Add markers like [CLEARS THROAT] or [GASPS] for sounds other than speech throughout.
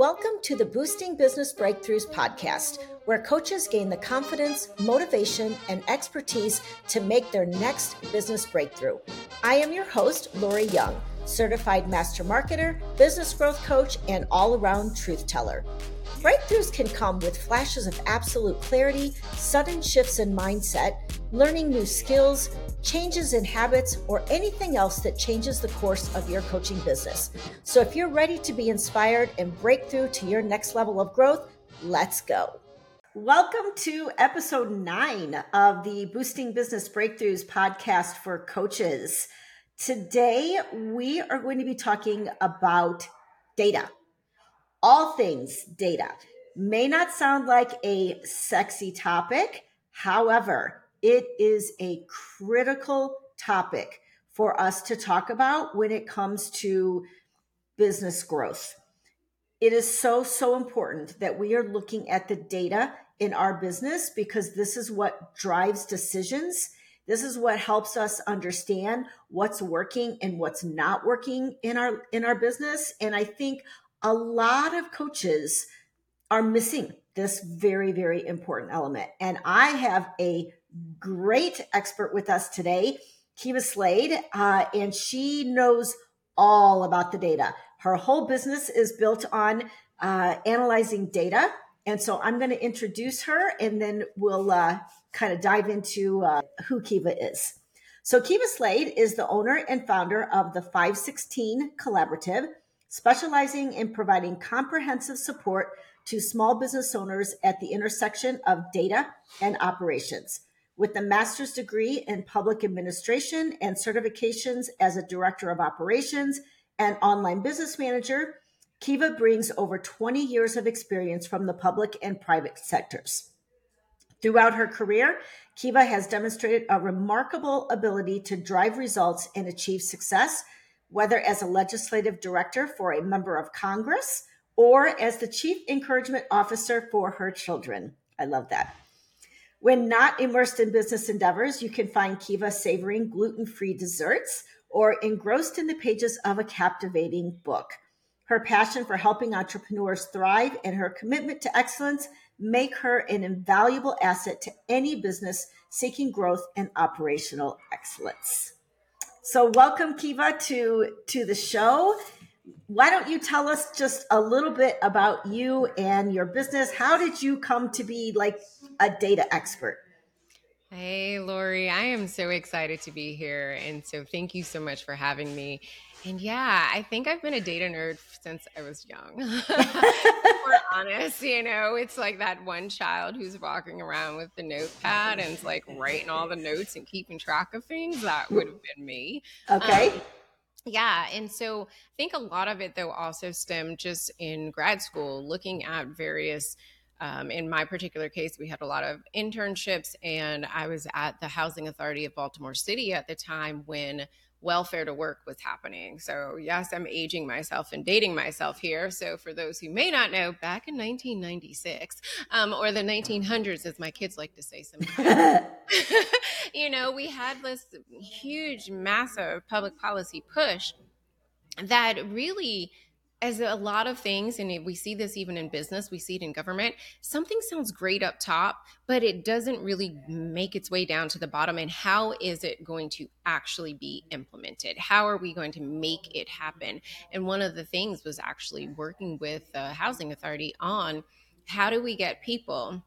Welcome to the Boosting Business Breakthroughs podcast, where coaches gain the confidence, motivation, and expertise to make their next business breakthrough. I am your host, Lori Young, certified master marketer, business growth coach, and all around truth teller. Breakthroughs can come with flashes of absolute clarity, sudden shifts in mindset, learning new skills, changes in habits, or anything else that changes the course of your coaching business. So if you're ready to be inspired and break through to your next level of growth, let's go. Welcome to episode nine of the Boosting Business Breakthroughs podcast for coaches. Today, we are going to be talking about data all things data. May not sound like a sexy topic. However, it is a critical topic for us to talk about when it comes to business growth. It is so, so important that we are looking at the data in our business because this is what drives decisions. This is what helps us understand what's working and what's not working in our in our business. And I think a lot of coaches are missing this very, very important element. And I have a great expert with us today, Kiva Slade, uh, and she knows all about the data. Her whole business is built on uh, analyzing data. And so I'm going to introduce her and then we'll uh, kind of dive into uh, who Kiva is. So, Kiva Slade is the owner and founder of the 516 Collaborative, specializing in providing comprehensive support to small business owners at the intersection of data and operations. With a master's degree in public administration and certifications as a director of operations and online business manager, Kiva brings over 20 years of experience from the public and private sectors. Throughout her career, Kiva has demonstrated a remarkable ability to drive results and achieve success whether as a legislative director for a member of Congress or as the chief encouragement officer for her children. I love that. When not immersed in business endeavors, you can find Kiva savoring gluten free desserts or engrossed in the pages of a captivating book. Her passion for helping entrepreneurs thrive and her commitment to excellence make her an invaluable asset to any business seeking growth and operational excellence. So welcome Kiva to to the show. Why don't you tell us just a little bit about you and your business? How did you come to be like a data expert? Hey, Lori, I am so excited to be here. And so thank you so much for having me. And yeah, I think I've been a data nerd since I was young. [LAUGHS] we're [LAUGHS] honest, you know, it's like that one child who's walking around with the notepad and it's like writing all the notes and keeping track of things. That would have been me. Okay. Um, yeah. And so I think a lot of it, though, also stemmed just in grad school, looking at various. Um, in my particular case, we had a lot of internships, and I was at the Housing Authority of Baltimore City at the time when welfare to work was happening. So, yes, I'm aging myself and dating myself here. So, for those who may not know, back in 1996, um, or the 1900s, as my kids like to say sometimes, [LAUGHS] you know, we had this huge, massive public policy push that really as a lot of things, and we see this even in business, we see it in government, something sounds great up top, but it doesn't really make its way down to the bottom. And how is it going to actually be implemented? How are we going to make it happen? And one of the things was actually working with the housing authority on how do we get people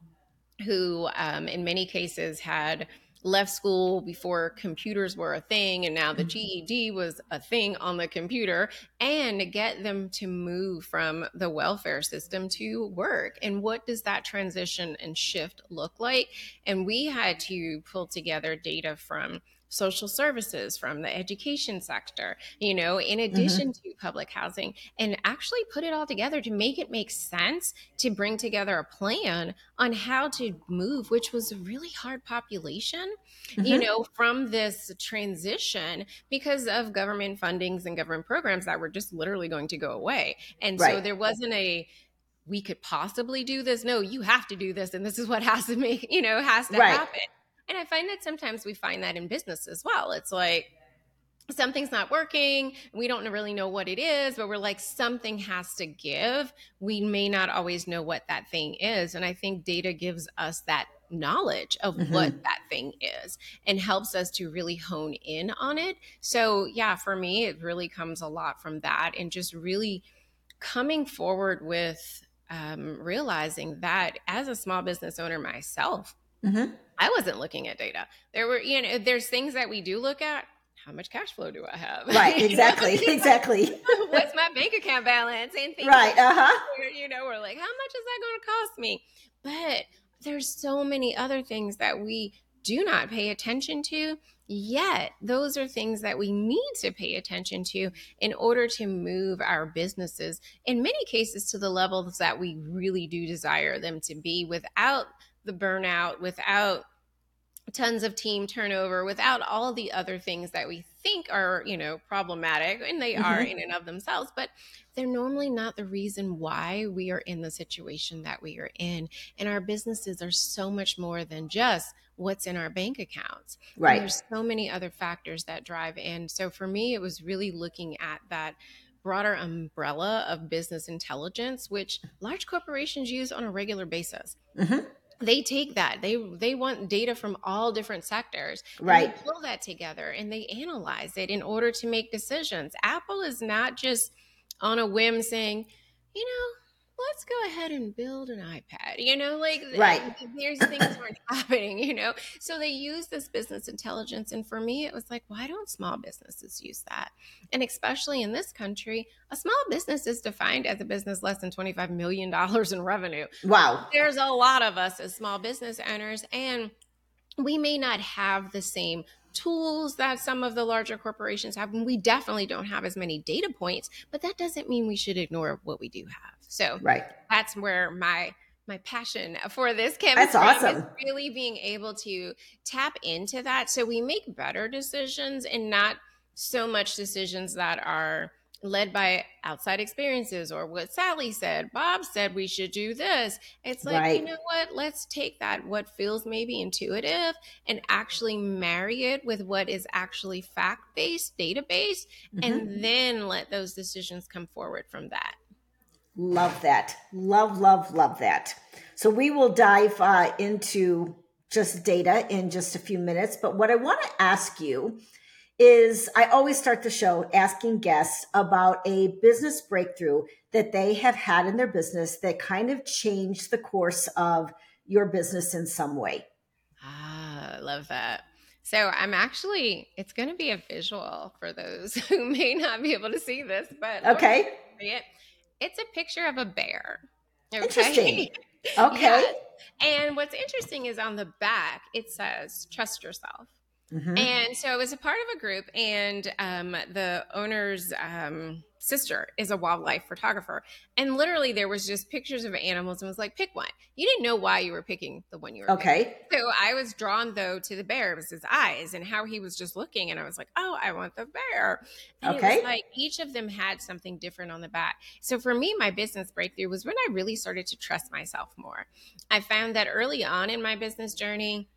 who, um, in many cases, had left school before computers were a thing and now the mm-hmm. GED was a thing on the computer and get them to move from the welfare system to work. And what does that transition and shift look like? And we had to pull together data from social services, from the education sector, you know, in mm-hmm. addition mm-hmm. to public housing, and actually put it all together to make it make sense to bring together a plan on how to move, which was a really hard population, mm-hmm. you know, from this transition because of government fundings and government programs that were just literally going to go away. And right. so there wasn't a we could possibly do this. No, you have to do this, and this is what has to make you know has to right. happen. And I find that sometimes we find that in business as well. It's like, something's not working. We don't really know what it is, but we're like, something has to give. We may not always know what that thing is. And I think data gives us that knowledge of mm-hmm. what that thing is and helps us to really hone in on it. So, yeah, for me, it really comes a lot from that and just really coming forward with um, realizing that as a small business owner myself, mm-hmm. I wasn't looking at data. There were, you know, there's things that we do look at how much cash flow do I have? [LAUGHS] Right, exactly, [LAUGHS] exactly. [LAUGHS] What's my bank account balance and things right, uh huh. You know, we're like, how much is that going to cost me? But there's so many other things that we do not pay attention to. Yet, those are things that we need to pay attention to in order to move our businesses, in many cases, to the levels that we really do desire them to be without the burnout, without tons of team turnover without all the other things that we think are you know problematic and they mm-hmm. are in and of themselves but they're normally not the reason why we are in the situation that we are in. And our businesses are so much more than just what's in our bank accounts. Right. and there's so many other factors that drive in. So for me it was really looking at that broader umbrella of business intelligence which large corporations use on a regular basis. Mm-hmm they take that. They they want data from all different sectors right they pull that together and they analyze it in order to make decisions. Apple is not just on a whim saying you know let's go ahead and build an iPad. You know, like right. Uh, there's things weren't [LAUGHS] happening, you know. So they use this business intelligence. And for me, it was like, why don't small businesses use that? And especially in this country, a small business is defined as a business less than $25 million in revenue. Wow. There's a lot of us as small business owners, and we may not have the same tools that some of the larger corporations have. And we definitely don't have as many data points, but that doesn't mean we should ignore what we do have. So right. that's where my my passion for this campaign That's awesome. is really being able to tap into that so we make better decisions and not so much decisions that are led by outside experiences or what Sally said, Bob said we should do this. It's like, right. you know what? Let's take that, what feels maybe intuitive, and actually marry it with what is actually fact based, database, mm-hmm. and then let those decisions come forward from that. Love that. Love, love, love that. So we will dive uh, into just data in just a few minutes. But what I want to ask you is I always start the show asking guests about a business breakthrough that they have had in their business that kind of changed the course of your business in some way. Ah, I love that. So I'm actually, it's going to be a visual for those [LAUGHS] who may not be able to see this, but okay. It. It's a picture of a bear. Okay? Interesting. [LAUGHS] Okay. yes. And what's interesting is on the back, it says, trust yourself. Mm-hmm. And so it was a part of a group, and um, the owner's um, sister is a wildlife photographer. And literally, there was just pictures of animals and was like, pick one. You didn't know why you were picking the one you were okay. Picking. So I was drawn, though, to the bear. It was his eyes and how he was just looking. And I was like, oh, I want the bear. And okay. like each of them had something different on the back. So for me, my business breakthrough was when I really started to trust myself more. I found that early on in my business journey,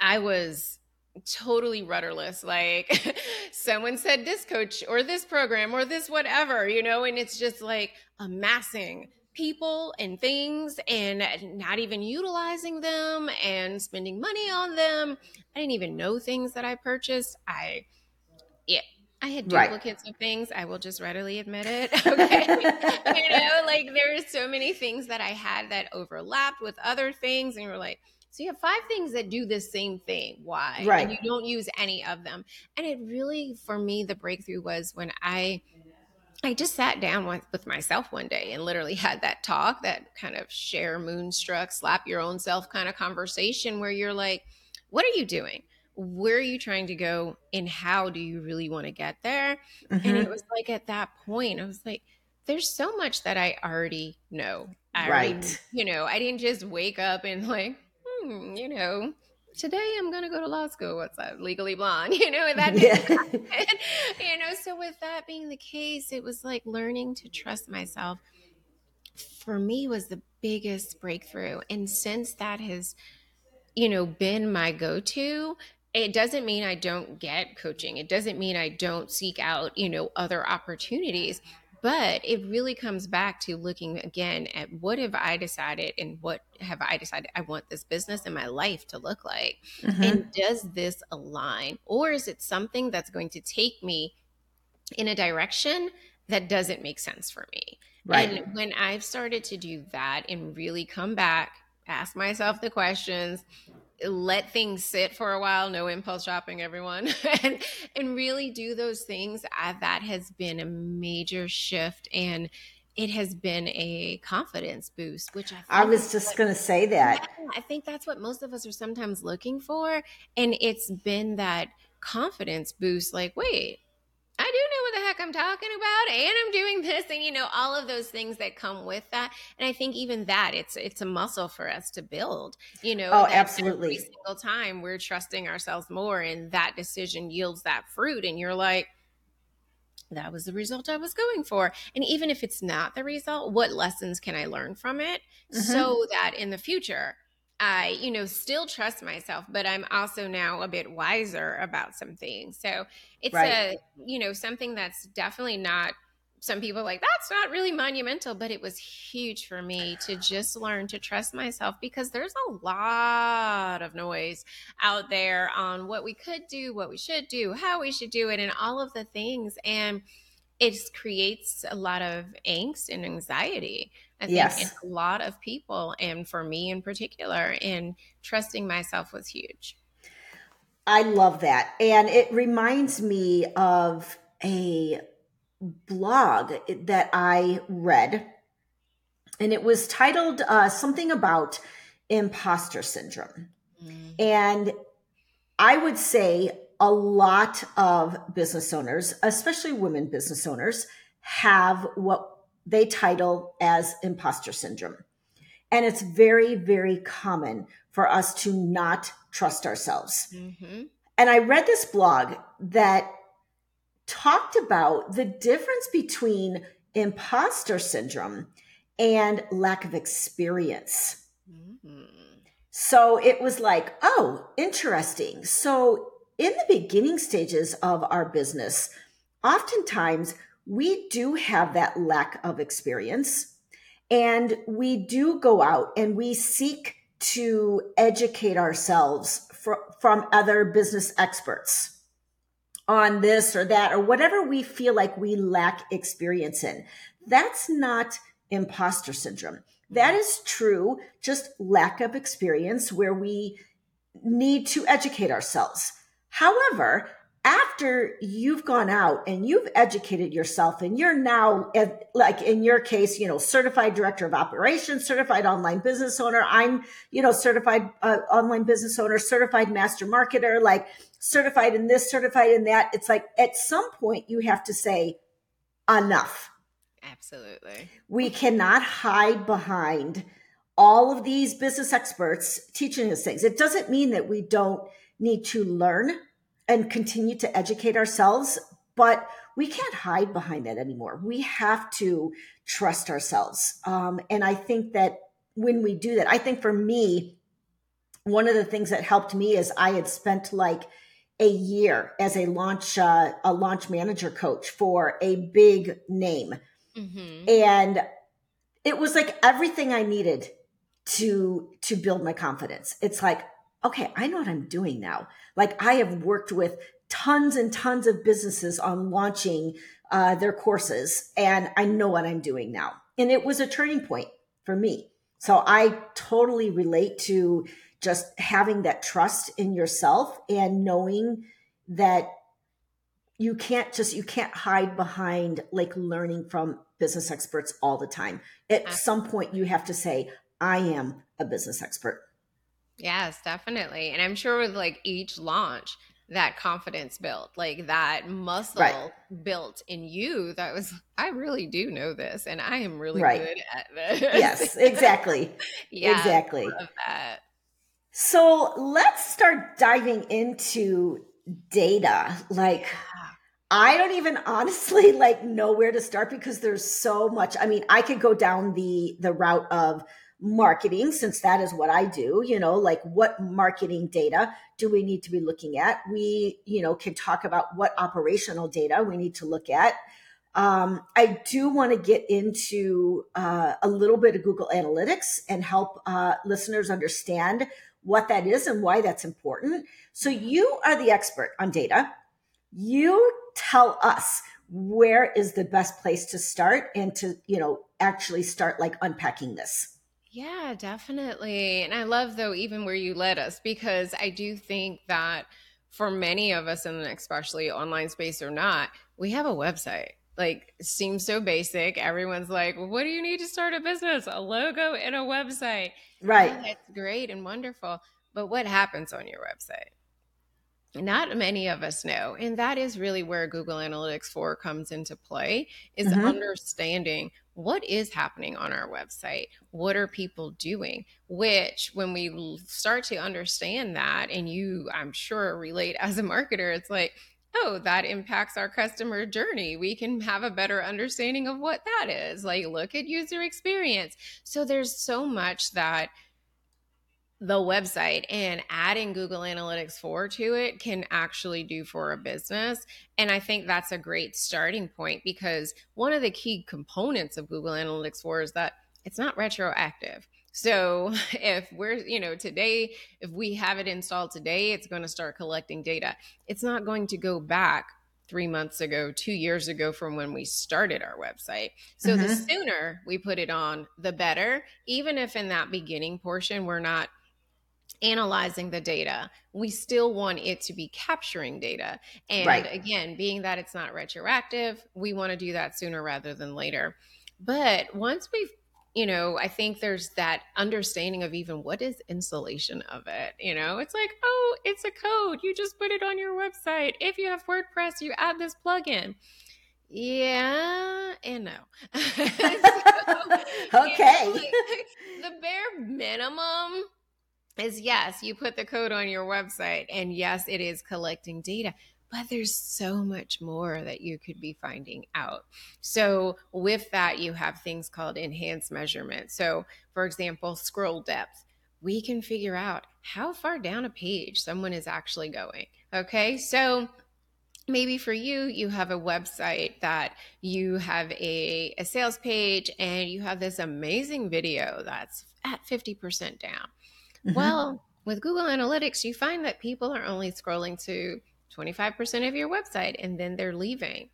I was totally rudderless like [LAUGHS] someone said this coach or this program or this whatever you know and it's just like amassing people and things and not even utilizing them and spending money on them i didn't even know things that i purchased i yeah I had duplicates right. of things. I will just readily admit it. [LAUGHS] [LAUGHS] Okay. you know, like there's so many things that I had that overlapped with other things. And you're like, so you have five things that do the same thing. Why? Right. And you don't use any of them. And it really, for me, the breakthrough was when I I just sat down with, with myself one day and literally had that talk, that kind of Cher moonstruck, slap your own self kind of conversation where you're like, what are you doing? Where are you trying to go? And how do you really want to get there? Mm-hmm. And it was like at that point, I was like, there's so much that I already know. I right. Already, you know, I didn't just wake up and like, hmm, you know, today I'm going to go to law school. What's that? Legally blonde, [LAUGHS] you know, that, yeah. [LAUGHS] you know, so with that being the case, it was like learning to trust myself for me was the biggest breakthrough. And since that has, you know, been my go to, it doesn't mean I don't get coaching. It doesn't mean I don't seek out, you know, other opportunities. But it really comes back to looking again at what have I decided and what have I decided I want this business and my life to look like? Mm-hmm. And does this align? Or is it something that's going to take me in a direction that doesn't make sense for me? Right. And when I've started to do that and really come back, ask myself the questions, let things sit for a while no impulse shopping everyone [LAUGHS] and and really do those things I, that has been a major shift and it has been a confidence boost which i, I was just going to say that. Yeah, i think that's what most of us are sometimes looking for and it's been that confidence boost like wait I do know what the heck I'm talking about, and I'm doing this, and you know all of those things that come with that. And I think even that it's it's a muscle for us to build. You know, oh, absolutely. Every single time we're trusting ourselves more, and that decision yields that fruit, and you're like, that was the result I was going for. And even if it's not the result, what lessons can I learn from it mm-hmm. so that in the future I, you know, still trust myself, but I'm also now a bit wiser about some things. So it's right. a, you know, something that's definitely not some people like that's not really monumental, but it was huge for me to just learn to trust myself because there's a lot of noise out there on what we could do, what we should do, how we should do it, and all of the things. And it creates a lot of angst and anxiety I think yes. in a lot of people, and for me in particular, and trusting myself was huge. I love that. And it reminds me of a blog that I read, and it was titled uh, something about imposter syndrome. Mm. And I would say a lot of business owners, especially women business owners, have what they title as imposter syndrome. And it's very, very common for us to not trust ourselves. Mm-hmm. And I read this blog that talked about the difference between imposter syndrome and lack of experience. Mm-hmm. So it was like, oh, interesting. So in the beginning stages of our business, oftentimes we do have that lack of experience and we do go out and we seek to educate ourselves fr- from other business experts on this or that or whatever we feel like we lack experience in. That's not imposter syndrome. That is true, just lack of experience where we need to educate ourselves. However, after you've gone out and you've educated yourself and you're now like in your case you know certified director of operations certified online business owner i'm you know certified uh, online business owner certified master marketer like certified in this certified in that. It's like at some point you have to say enough. Absolutely. We cannot hide behind all of these business experts teaching us things. It doesn't mean that we don't need to learn and continue to educate ourselves, but we can't hide behind that anymore. We have to trust ourselves. Um, and I think that when we do that, I think for me, one of the things that helped me is I had spent like a year as a launch uh, a launch manager coach for a big name, mm-hmm. and it was like everything I needed to to build my confidence. It's like okay, I know what I'm doing now. Like I have worked with tons and tons of businesses on launching uh, their courses, and I know what I'm doing now. And it was a turning point for me. So I totally relate to just having that trust in yourself and knowing that you can't just you can't hide behind like learning from business experts all the time. At some point you have to say I am a business expert. Yes, definitely. And I'm sure with like each launch, that confidence built, like that muscle right. built in you that was, I really do know this and I am really right. good at this. Yes, exactly. [LAUGHS] yeah, exactly. So let's start diving into data. Like, yeah. I don't even honestly [LAUGHS] like know where to start because there's so much. I mean, I could go down the the route of marketing, since that is what I do, you know, like what marketing data do we need to be looking at? We, you know, can talk about what operational data we need to look at. Um, I do want to get into uh, a little bit of Google Analytics and help uh, listeners understand what that is and why that's important. So you are the expert on data. You tell us where is the best place to start and to, you know, actually start like unpacking this. Yeah, definitely. And I love though even where you led us because I do think that for many of us and especially online space or not, we have a website. Like seems so basic. Everyone's like, well, what do you need to start a business? A logo and a website. Right. That's great and wonderful. But what happens on your website? not many of us know and that is really where google analytics 4 comes into play is mm-hmm. understanding what is happening on our website? What are people doing? Which when we start to understand that and you i'm sure relate [LAUGHS] as a marketer it's like oh that impacts our customer journey. We can have a better understanding of what that is. Like look at user experience. So there's so much that the website and adding Google Analytics 4 to it can actually do for a business. And I think that's a great starting point because one of the key components of Google Analytics 4 is that it's not retroactive. So [LAUGHS] if we're, you know, today, if we have it installed today, it's going to start collecting data. It's not going to go back three months ago, two years ago from when we started our website. So mm-hmm. the sooner we put it on, the better. Even if in that beginning portion, we're not analyzing the data. We still want it to be capturing data. And right. again, being that it's not retroactive, we want to do that sooner rather than later. But once we've you know, I think there's that understanding of even what is installation of it. You know, it's like, oh, it's a code. You just put it on your website. If you have WordPress, you add this plugin. Yeah and no. [LAUGHS] so, [LAUGHS] okay. You know, like, the bare minimum is yes, you put the code on your website, and yes, it is collecting data, but there's so much more that you could be finding out. So, with that, you have things called enhanced measurement. So, for example, scroll depth. We can figure out how far down a page someone is actually going. Okay, so maybe for you you have a website that you have a, a sales page and you have this amazing video that's at 50% down Mm-hmm. Well, with Google Analytics, you find that people are only scrolling to 25% of your website and then they're leaving.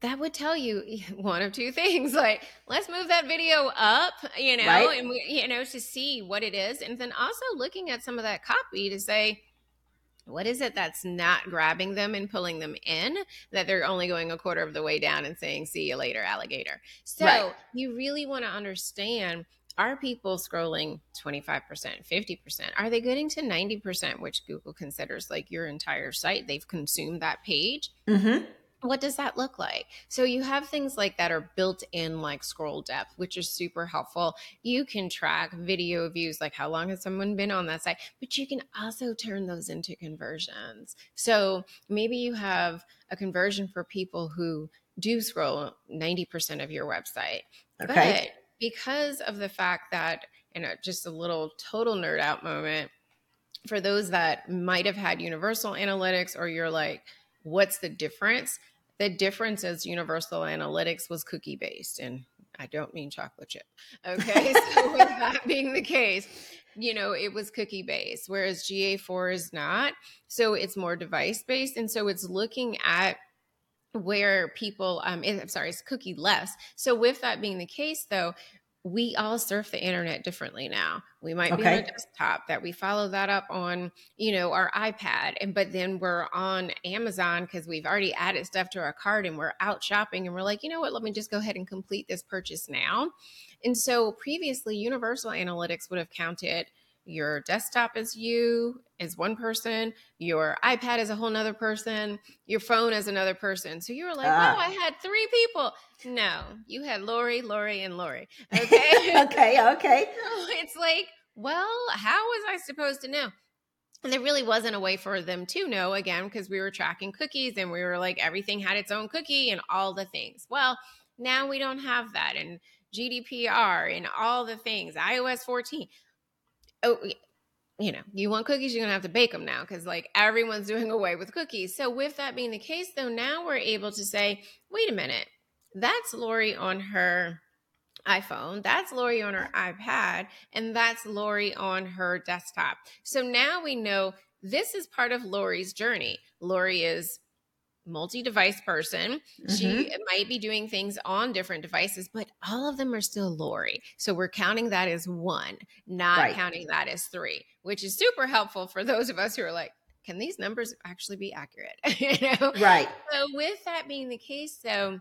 That would tell you [LAUGHS] one of two things like, let's move that video up, you know, right. and we, you know, to see what it is. And then also looking at some of that copy to say, what is it that's not grabbing them and pulling them in that they're only going a quarter of the way down and saying see you later alligator so right. you really want to understand are people scrolling 25%, 50%? Are they getting to 90%, which Google considers like your entire site? They've consumed that page. Mm-hmm. What does that look like? So you have things like that are built in like scroll depth, which is super helpful. You can track video views, like how long has someone been on that site, but you can also turn those into conversions. So maybe you have a conversion for people who do scroll 90% of your website. Okay. Because of the fact that, and uh, just a little total nerd out moment for those that might have had universal analytics or you're like, what's the difference? The difference is universal analytics was cookie based and I don't mean chocolate chip. Okay. [LAUGHS] so with that being the case, you know, it was cookie based, whereas GA4 is not. So it's more device based. And so it's looking at where people um I'm sorry, it's cookie less. So with that being the case though, we all surf the internet differently now. We might okay. be on a desktop that we follow that up on, you know, our iPad and but then we're on Amazon because we've already added stuff to our cart and we're out shopping and we're like, you know what, let me just go ahead and complete this purchase now. And so previously Universal Analytics would have counted your desktop is you is one person your ipad is a whole nother person your phone is another person. So you were like ah. oh i had three people. No you had lori lori and lori. [LAUGHS] [LAUGHS] Okay? Okay okay. [LAUGHS] So it's like well how was i supposed to know? And there really wasn't a way for them to know again because we were tracking cookies and we were like everything had its own cookie and all the things. Well now we don't have that and GDPR and all the things, iOS 14. Oh, you know, you want cookies, you're gonna have to bake them now because like everyone's [LAUGHS] doing away with cookies. So, with that being the case, though, now we're able to say, wait a minute, that's Lori on her iPhone, that's Lori on her iPad, and that's Lori on her desktop. So now we know this is part of Lori's journey. Lori is multi-device person. Mm-hmm. She might be doing things on different devices, but all of them are still Lori. So we're counting that as one, not right. counting that as three, which is super helpful for those of us who are like, can these numbers actually be accurate? [LAUGHS] you know? Right. So with that being the case, though,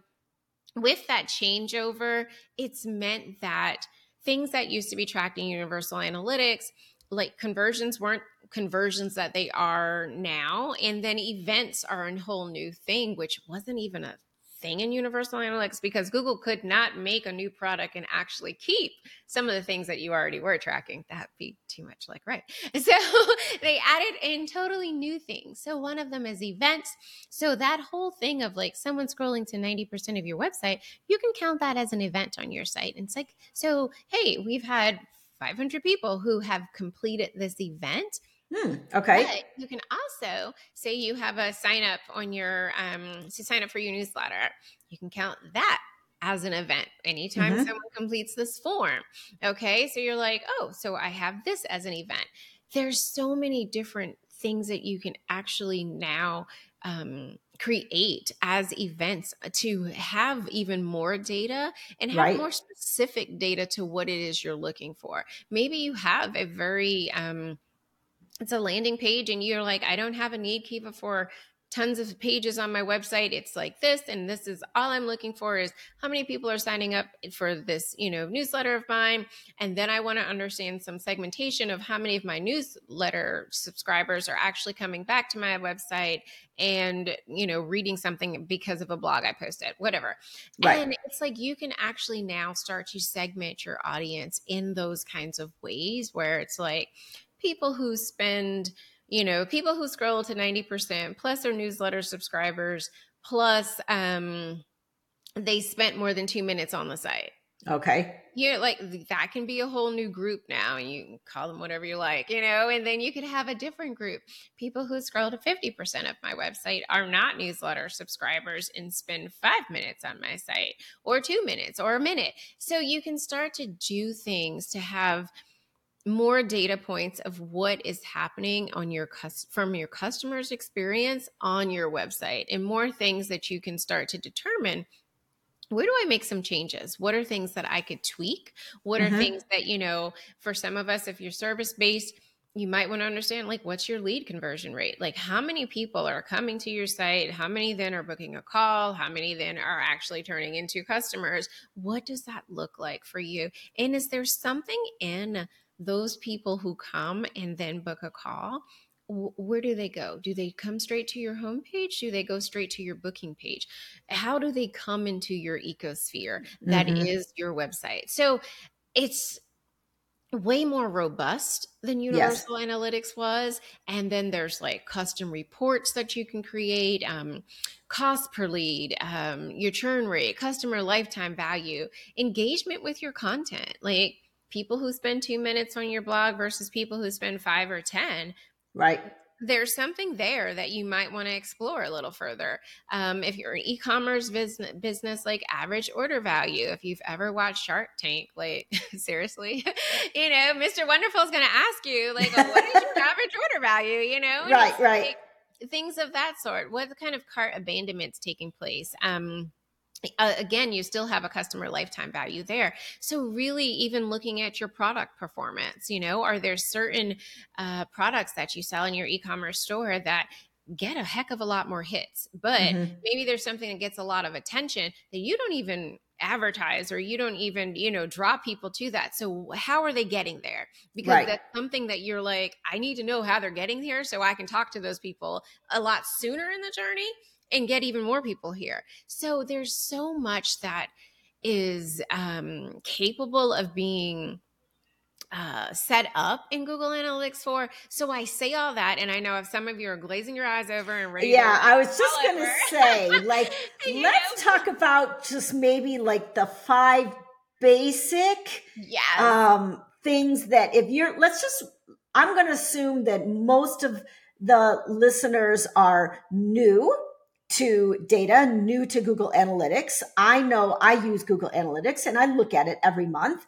with that changeover, it's meant that things that used to be tracked in universal analytics, like conversions weren't conversions that they are now. And then events are a whole new thing, which wasn't even a thing in Universal Analytics because Google could not make a new product and actually keep some of the things that you already were tracking. That'd be too much like, right. [LAUGHS] So they added in totally new things. So one of them is events. So that whole thing of like someone scrolling to 90% of your website, you can count that as an event on your site. And it's like, so, hey, we've had 500 people who have completed this event Hmm, okay. But you can also say you have a sign up on your um to sign up for your newsletter. You can count that as an event anytime mm-hmm. someone completes this form. Okay. So you're like, oh, so I have this as an event. There's so many different things that you can actually now um, create as events to have even more data and have right. more specific data to what it is you're looking for. Maybe you have a very um, it's a landing page and you're like, I don't have a need, Kiva, for tons of pages on my website. It's like this, and this is all I'm looking for is how many people are signing up for this, you know, newsletter of mine. And then I want to understand some segmentation of how many of my newsletter subscribers are actually coming back to my website and, you know, reading something because of a blog I posted, whatever. Right. And it's like you can actually now start to segment your audience in those kinds of ways where it's like, people who spend, you know, people who scroll to 90% plus their newsletter subscribers, plus um, they spent more than two minutes on the site. Okay. Yeah, like that can be a whole new group now. You can call them whatever you like, you know, and then you could have a different group. People who scroll to 50% of my website are not newsletter subscribers and spend five minutes on my site or two minutes or a minute. So you can start to do things to have more data points of what is happening on your from your customers experience on your website and more things that you can start to determine where do I make some changes? What are things that I could tweak? What are mm-hmm. things that, you know, for some of us, if you're service based, you might want to understand like what's your lead conversion rate? Like how many people are coming to your site? How many then are booking a call? How many then are actually turning into customers? What does that look like for you? And is there something in those people who come and then book a call, where do they go? Do they come straight to your homepage? Do they go straight to your booking page? How do they come into your ecosphere that mm-hmm. is your website? So it's way more robust than universal yes. analytics was and then there's like custom reports that you can create um, cost per lead um, your churn rate customer lifetime value engagement with your content like people who spend two minutes on your blog versus people who spend five or 10. Right. There's something there that you might want to explore a little further. Um, if you're an e-commerce business, business like average order value, if you've ever watched Shark Tank, like [LAUGHS] seriously, [LAUGHS] you know, Mr. Wonderful is going to ask you, like, well, what is your [LAUGHS] average order value? You know, right, right. Like, things of that sort. What kind of cart abandonments taking place? Um, uh, again, you still have a customer lifetime value there. So, really, even looking at your product performance, you know, are there certain uh, products that you sell in your e commerce store that get a heck of a lot more hits, but mm-hmm. maybe there's something that gets a lot of attention that you don't even advertise or you don't even you know draw people to that so how are they getting there because right. that's something that you're like i need to know how they're getting here so i can talk to those people a lot sooner in the journey and get even more people here. So there's so much that is um, capable of being uh, set up in Google Analytics 4. So I say all that, and I know if some of you are glazing your eyes over and ready. Yeah, I was just going to say, [LAUGHS] like, [LAUGHS] let's know? talk about just maybe like the five basic yes. um, things that if you're, let's just, I'm going to assume that most of the listeners are new to data, new to Google Analytics. I know I use Google Analytics and I look at it every month.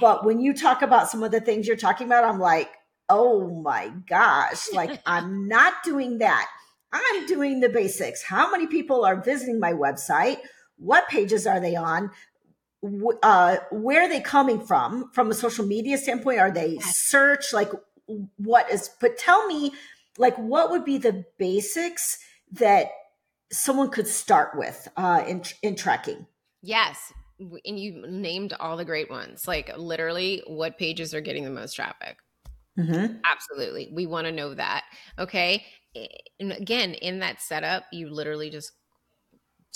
But when you talk about some of the things you're talking about, I'm like, oh my gosh, like [LAUGHS] I'm not doing that. I'm doing the basics. How many people are visiting my website? What pages are they on? Uh, where are they coming from? From a social media standpoint, are they search? Like, what is? But tell me, like, what would be the basics that someone could start with uh, in in tracking? Yes, and you named all the great ones. Like, literally, what pages are getting the most traffic? Mm-hmm. Absolutely. We want to know that. Okay. And again, in that setup, you literally just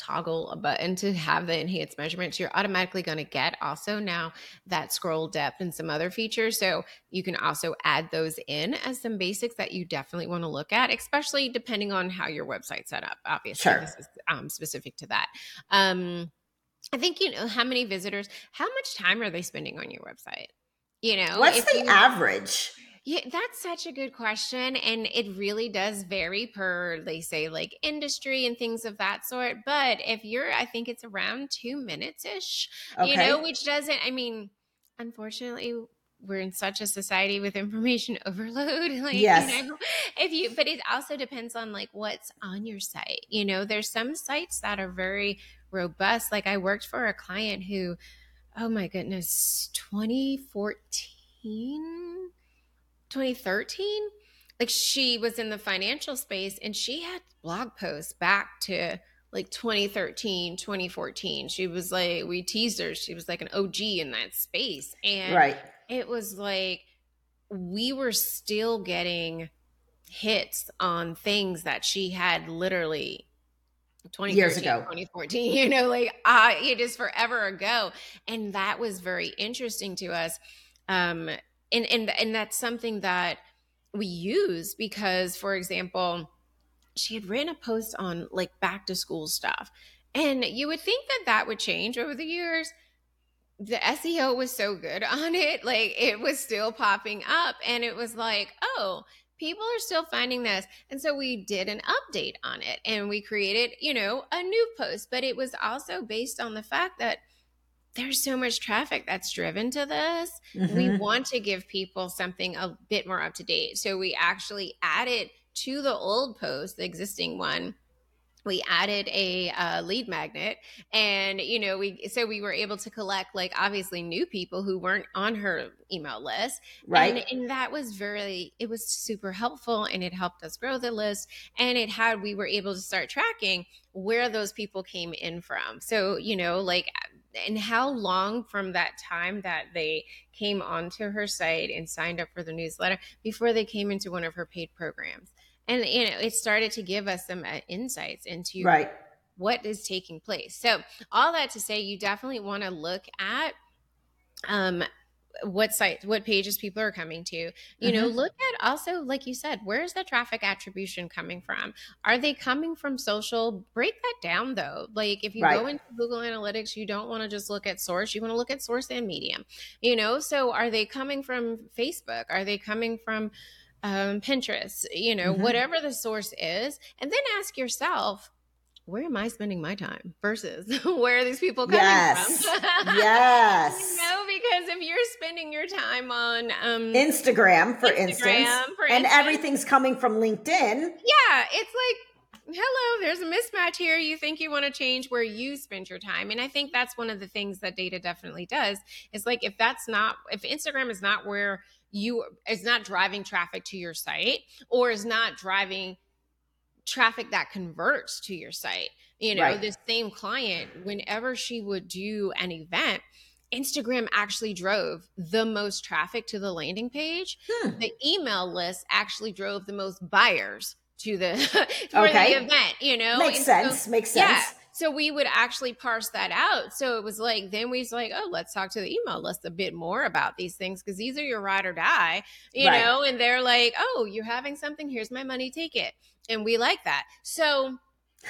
toggle a button to have the enhanced measurements, you're automatically going to get also now that scroll depth and some other features. So you can also add those in as some basics that you definitely want to look at, especially depending on how your website's set up. Obviously, sure. this is um, specific to that. Um, I think you know how many visitors, how much time are they spending on your website? You know, what's the average? Yeah, that's such a good question. And it really does vary per, they say, like industry and things of that sort. But if you're, I think it's around two minutes ish, okay. you know, which doesn't, I mean, unfortunately, we're in such a society with information [LAUGHS] overload. like, yes. you know, if you, but it also depends on like what's on your site. You know, there's some sites that are very robust. Like I worked for a client who, oh my goodness, 2014 2013 like she was in the financial space and she had blog posts back to like 2013 2014 she was like we teased her. She was like an og in that space. And right. it was like we were still getting hits on things that she had literally 20 years ago. 2014 [LAUGHS] you know like uh, it is forever ago. And that was very interesting to us. Um and and and that's something that we use because for example she had written a post on like back to school stuff. And you would think that that would change over the years. The SEO was so good [LAUGHS] on it. Like it was still popping up. And it was like oh people are still finding this. And so we did an update on it. And we created you know a new post. But it was also based on the fact that there's so much traffic that's driven to this. Mm-hmm. We want to give people something a bit more up to date. So we actually added to the old post, the existing one, we added a uh, lead magnet and you know we so we were able to collect like obviously new people who weren't on her email list. Right. and, and, that was very it was super helpful and it helped us grow the list and it had we were able to start tracking where those people came in from. So you know like and how long from that time that they came onto her site and signed up for the newsletter before they came into one of her paid programs and you know it started to give us some uh, insights into right. what is taking place. So all that to say you definitely want to look at um what sites what pages people are coming to. You mm-hmm. know look at also like you said where's the traffic attribution coming from? Are they coming from social? Break that down though. Like if you right. go into google analytics you don't want to just look at source you want to look at source and medium. You know so are they coming from facebook? Are they coming from um, pinterest you know mm-hmm. whatever the source is and then ask yourself where am I spending my time versus [LAUGHS] where are these people coming yes. from? [LAUGHS] yes. You know, because if you're spending your time on um, Instagram, for Instagram, instance, for and instance, everything's coming from LinkedIn. Yeah, it's like, hello, there's a mismatch here. You think you want to change where you spend your time. And I think that's one of the things that data definitely does is like, if that's not, if Instagram is not where you is not driving traffic to your site or is not driving traffic that converts to your site. You know, right. this same client, whenever she would do an event, Instagram actually drove the most traffic to the landing page. Hmm. The email list actually drove the most buyers to the [LAUGHS] for okay. the event, you know. Makes and sense. So, makes sense. Yeah. So we would actually parse that out. So it was like, then we was like, oh, let's talk to the email list a bit more about these things because these are your ride or die, you right. know, and they're like, oh, you're having something, here's my money, take it and we like that. So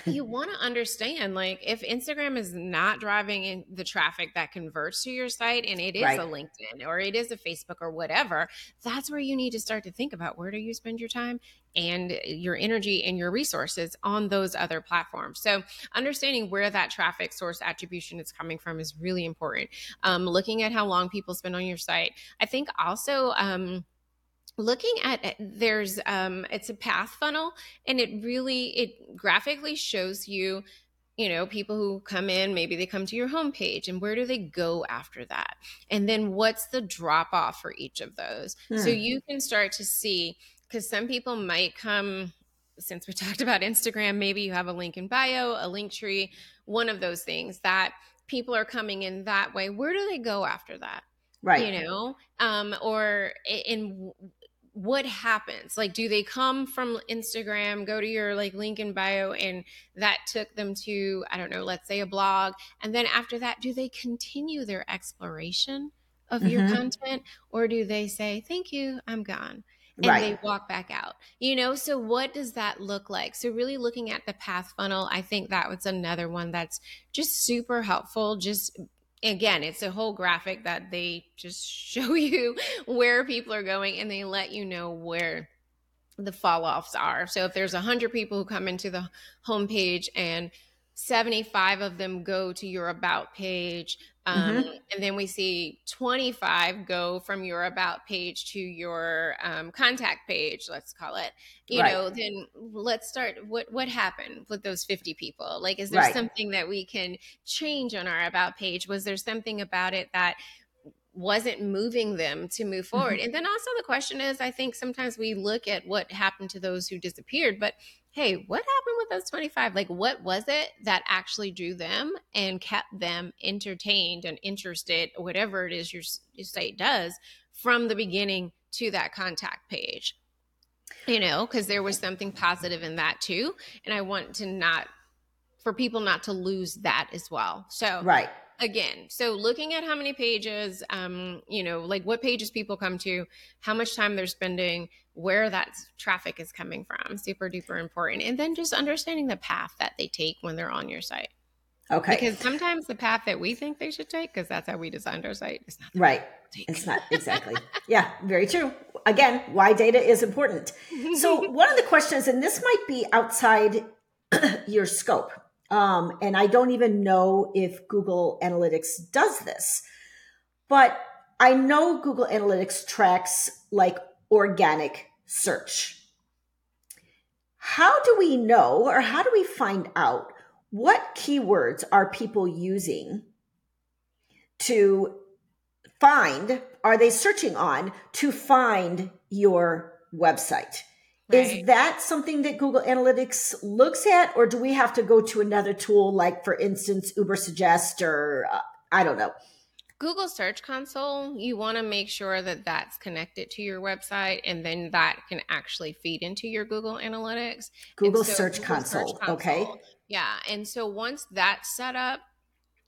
you want to understand like if Instagram is not driving in the traffic that converts to your site and it is right. a LinkedIn or it is a Facebook or whatever, that's where you need to start to think about where do you spend your time and your energy and your resources on those other platforms. So, understanding where that traffic source attribution is coming from is really important. Um, looking at how long people spend on your site. I think also, um, looking at there's um it's a path funnel and it really it graphically shows you you know people who come in maybe they come to your homepage and where do they go after that? And then what's the drop off for each of those? Hmm. so you can start to see because some people might come since we [LAUGHS] talked about instagram maybe you have a link in bio a Linktree one of those things that people are coming in that way. Where do they go after that? Right. You know? Um or in what happens like do they come from instagram go to your like link in bio and that took them to i don't know let's say a blog and then after that do they continue their exploration of mm-hmm. your content or do they say thank you i'm gone and right. they walk back out you know so what does that look like so really looking at the path funnel i think that was another one that's just super helpful just again, it's a whole graphic that they just [LAUGHS] show you where people are going and they let you know where the fall offs are. So if there's 100 people who come into the homepage and 75 of them go to your about page um, mm-hmm. and then we see 25 go from your about page to your um, contact page let's call it you right. know then let's start what what happened with those 50 people like is there right. something that we can change on our about page was there something about it that wasn't moving them to move forward mm-hmm. and then also the question is i think sometimes we look at what happened to those who disappeared but hey, what happened with those 25? Like, what was it that actually drew them and kept them entertained and interested, whatever it is your, your site does from the beginning to that contact page? You know, because there was something positive in that too. And I want to not, for people not to lose that as well. So, right again so looking at how many pages um you know like what pages people come to how much time they're spending where that traffic is coming from super duper important. And then just understanding the path that they take when they're on your site. Okay. Because sometimes the path that we think they should take because that's how we designed our site is not right. it's not [LAUGHS] exactly. Yeah very true. Again why data is important. So [LAUGHS] one of the questions and this might be outside [CLEARS THROAT] your scope um, and I don't even know if Google Analytics does this, but I know Google Analytics tracks like organic search. How do we know or how do we find out what keywords are people using to find, are they searching on to find your website? Right. Is that something that Google Analytics looks at, or do we have to go to another tool like, for instance, Ubersuggest, or uh, I don't know? Google Search Console, you want to make sure that that's connected to your website and then that can actually feed into your Google Analytics. Google, so Search, Google Console. Search Console. Okay. Yeah. And so once that's set up,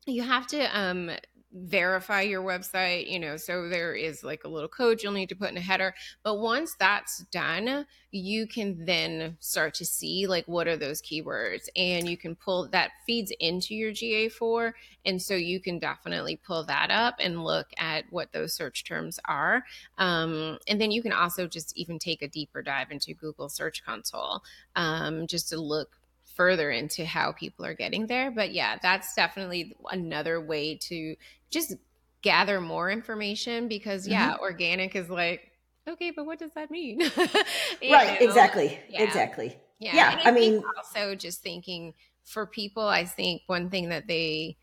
you have to um, verify your website, you know, so there is like a little code you'll need to put in a header. But once that's done, you can then start to see like what are those keywords and you can pull that feeds into your GA4. And so you can definitely pull that up and look at what those search terms are. Um, and then you can also just even take a deeper dive into Google Search Console um, just to look further into how people are getting there. But yeah, that's definitely another way to just gather more information because yeah, mm-hmm. organic is like, okay, but what does that mean? [LAUGHS] right, know? exactly. Yeah. Exactly. Yeah. yeah I, I mean also just thinking for people, I think one thing that they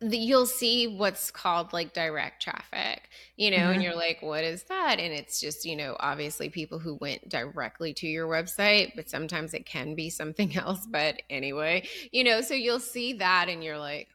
you'll see what's called like direct traffic, you know, mm-hmm. and you're like, what is that? And it's just, you know, obviously people who went directly to your website, but sometimes it can be something [LAUGHS] else. But anyway, you know, so you'll see that and you're like,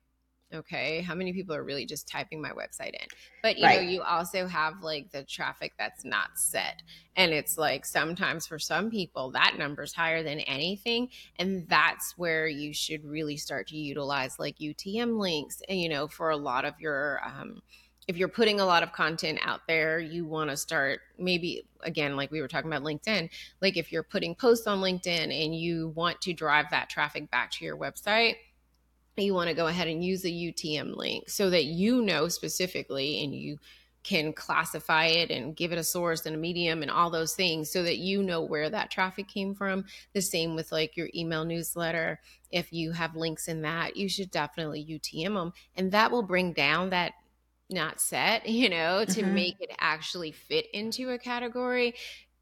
okay how many people are really just typing my website in? But you right. know you also have like the traffic that's not set. And it's like sometimes for some people that number's higher than anything. And that's where you should really start to utilize like utm links. And you know for a lot of your um, if you're putting a lot of content out there, you want to start maybe again, like we were talking about LinkedIn, like if you're putting posts on LinkedIn and you want to drive that traffic back to your website, you want to go ahead and use a UTM link so that you know specifically and you can classify it and give it a source and a medium and all those things so that you know where that traffic came from. The same with like your email newsletter. If you have links in that, you should definitely UTM them. And that will bring down that not set, [LAUGHS] you know, to mm-hmm. make it actually fit into a category.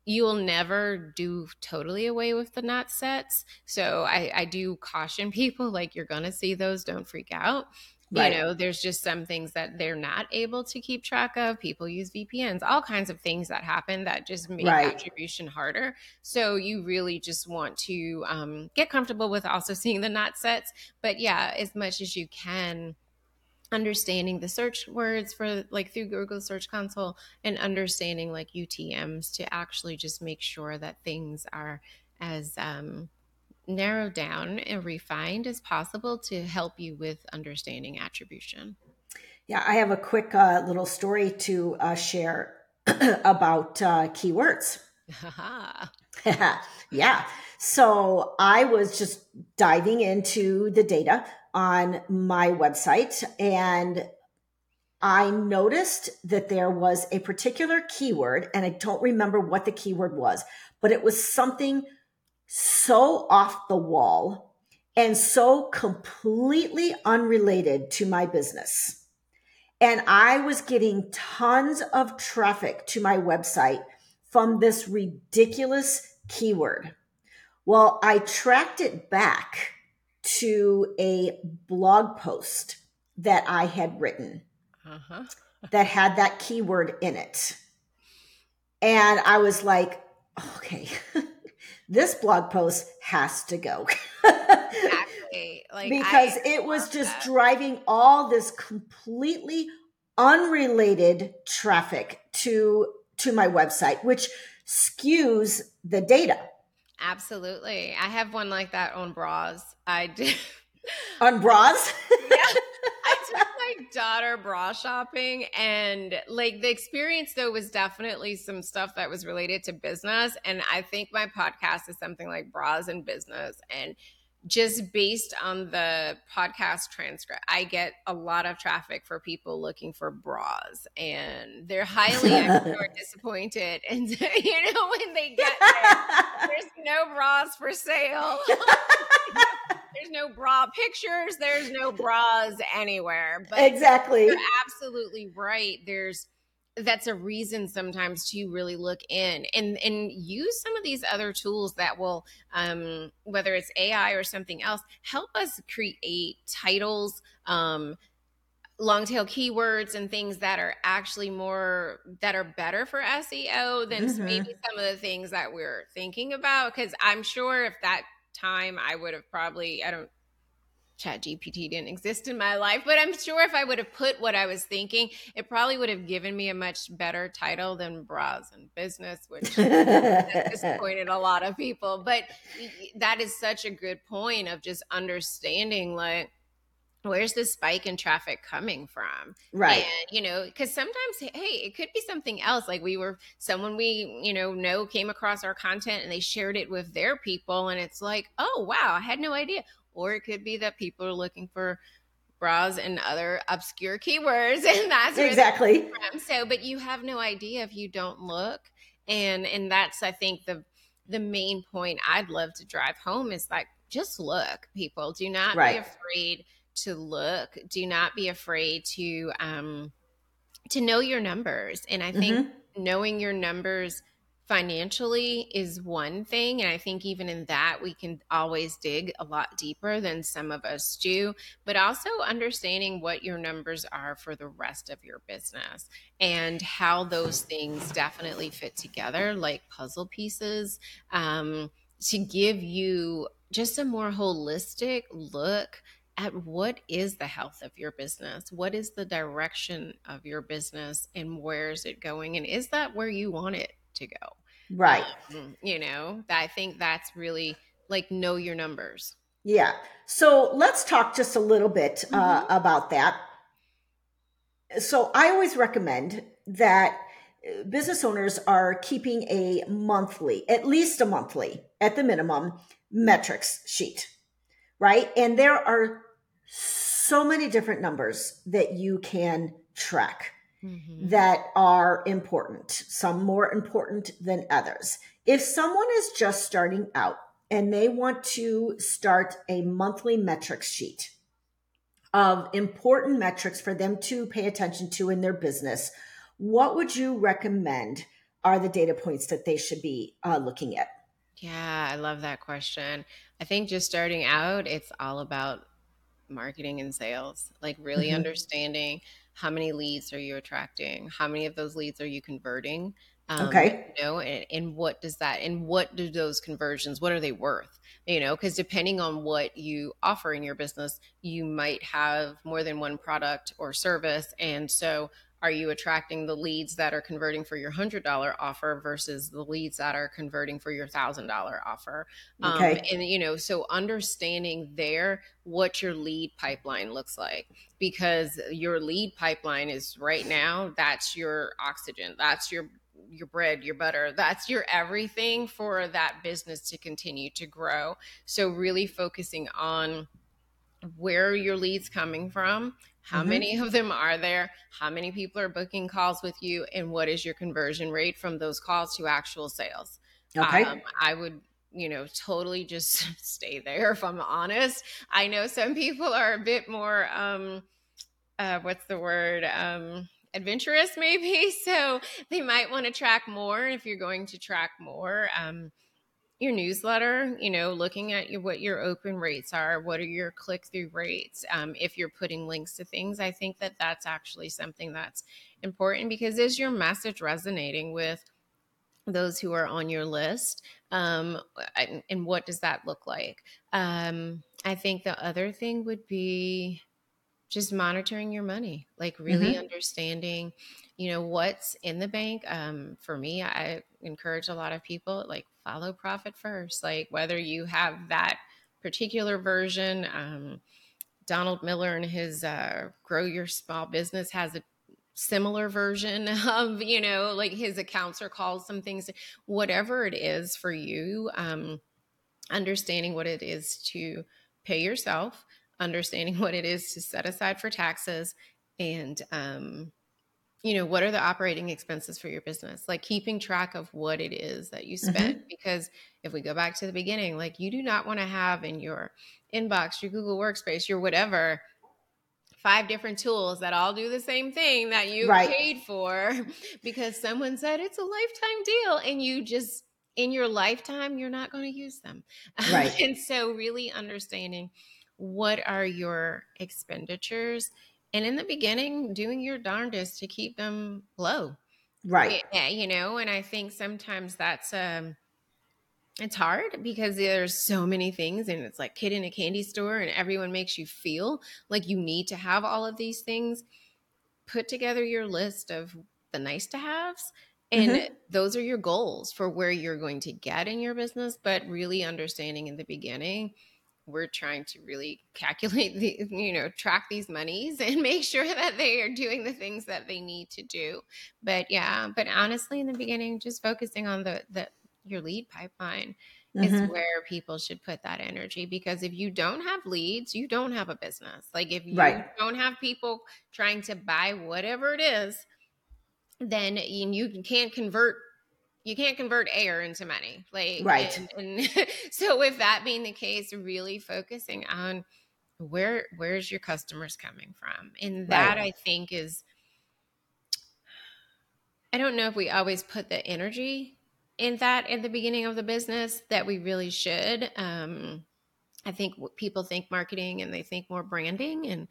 You will never do totally away with the not sets. So I, I do caution [LAUGHS] people like you're going to see those, don't freak out. Right. You know, there's just some things that they're not able to keep track of. People use VPNs, all kinds of things that happen that just make right. attribution harder. So you really just want to um, get comfortable with also [LAUGHS] seeing the not sets. But yeah, as much as you can, understanding the search words for like through Google Search Console and understanding like UTMs to actually just make sure that things are as um, narrowed down and refined as possible to help you with understanding attribution. Yeah, I have a quick uh, little story to uh, share [CLEARS THROAT] about uh, keywords. [LAUGHS] [LAUGHS] yeah. So I was just diving into the data on my website and I noticed that there was a particular keyword, and I don't remember what the keyword was, but it was something so off the wall and so completely unrelated to my business. And I was getting tons of traffic to my website from this ridiculous keyword. Well, I tracked it back to a blog post that I had written uh-huh. that had that keyword in it. And I was like, okay, [LAUGHS] this blog post has to go. exactly. [LAUGHS] Like because I it was just that. driving all this completely unrelated traffic to to my website, which skews the data. Absolutely. I have one like that on bras. I did. [LAUGHS] On bras? yeah. [LAUGHS] I took my daughter bra shopping and like the experience though was definitely some stuff that was related to business. And I think my podcast is something like bras and business. And just based on the podcast transcript, I get a lot of traffic for people looking for bras, and they're highly [LAUGHS] or disappointed. [LAUGHS] And you know when they get there, there's no bras for sale. [LAUGHS] there's no bra pictures. There's no bras anywhere. But exactly, you're absolutely right. There's that's a reason sometimes to really look in and and use some of these other tools that will um, whether it's ai or something else help us create titles um, long tail keywords and things that are actually more that are better for seo than mm-hmm. maybe some of the things that we're thinking about because i'm sure if that time i would have probably i don't chat gpt didn't exist in my life but i'm sure if i would have put what i was thinking it probably would have given me a much better title than bras and business which [LAUGHS] [LAUGHS] disappointed a lot of people. But that is such a good point of just understanding like where's the spike in traffic coming from? Right. And you know because sometimes hey it could be something else like we were someone we you know know came across our content and they shared it with their people and it's like oh wow i had no idea or it could be that people are looking for bras and other obscure keywords [LAUGHS] and that's exactly. [LAUGHS] so but you have no idea if you don't look. And and that's i think the the main point i'd love to drive home is like just look people. Do not right. be afraid to look. Do not be afraid to um to know your numbers. And i think mm-hmm. knowing your numbers financially is one thing. And I think even in that, we can always dig a lot deeper than some of us do, but also understanding what your numbers are for the rest of your business and how those things definitely fit together like puzzle pieces um, to give you just a more holistic look at what is the health of your business what is the direction of your business and where is it going and is that where you want it to go. Right. Um, you know, I think that's really like know your numbers. Yeah. So let's talk just a little bit uh, mm-hmm. about that. so I always recommend that uh, business owners are keeping a monthly, at least a monthly, at the minimum, metrics sheet, right? And there are so many different numbers that you can track mm-hmm. that are important, some more important than others. If someone is just starting out and they want to start a monthly metrics sheet of important metrics for them to pay attention to in their business, what would you recommend are the data points that they should be uh, looking at? Yeah, I love that question. I think just starting out, it's all about marketing and sales, like really mm-hmm. understanding how many leads are you attracting, how many of those leads are you converting, um, okay. You know, and, and what does that, and what do those conversions, what are they worth? You know, because depending on what you offer in your business, you might have more than one product or service. And so are you attracting the leads that are converting for your hundred dollar offer versus the leads that are converting for your thousand dollar offer um, okay. Um, and you know so understanding there what your lead pipeline looks like because your lead pipeline is right now that's your oxygen that's your your bread, your butter. That's your everything for that business to continue to grow. So really focusing on where your leads coming from? How mm-hmm. many of them are there? How many people are booking calls with you? And what is your conversion rate from those calls to actual sales? Okay. Um, I would you know, totally just [LAUGHS] stay there if I'm honest. I know some people are a bit more um uh what's the word? Um adventurous [LAUGHS] maybe so they might want to track more if you're going to track more um, your newsletter you know looking at your, what your open rates are what are your click-through rates um, if you're putting links to things i think that that's actually something that's important because is your message resonating with those who are on your list? Um, and, and, what does that look like? Um, i think the other thing would be just monitoring your money, like really mm-hmm. understanding, you know, what's in the bank. Um, for me, I encourage a lot of people like follow profit first, like whether you have that particular version. Um, Donald Miller and his uh, Grow Your Small Business has a similar version [LAUGHS] of, you know, like his accounts are called some things, whatever it is for you, um, understanding what it is to pay yourself understanding [LAUGHS] what it is to set aside for taxes and um, you know what are the operating expenses for your business like keeping track of what it is that you spend mm-hmm. because if we go back to the beginning like you do not want to have in your inbox your google workspace your whatever five different tools that all do the same thing that you right. paid for [LAUGHS] because someone said it's a lifetime deal and you just in your lifetime you're not going to use them [LAUGHS] right and so really understanding what are your expenditures? And in the beginning doing your darndest to keep them low. Right. Yeah you know and i think sometimes that's um it's hard because there's so many things and it's like kid in a candy store and everyone makes you feel like you need to have all of these things. Put together your list of the nice to haves and mm-hmm. those are your goals for where you're going to get in your business but really understanding in the beginning we're trying to really calculate [LAUGHS] the you know track these monies [LAUGHS] and make sure that they are doing the things that they need to do but yeah but honestly in the beginning just focusing on the the your lead pipeline mm-hmm. is where people should put that energy because if you don't have leads you don't have a business like if you right. don't have people trying to buy whatever it is then you can't convert you can't convert air into money like right and, and [LAUGHS] so with that being the case really focusing on where where's your customers coming from and that right. i think is i don't know if we always put the energy in that at the beginning of the business that we really should um i think people think marketing and they think more branding and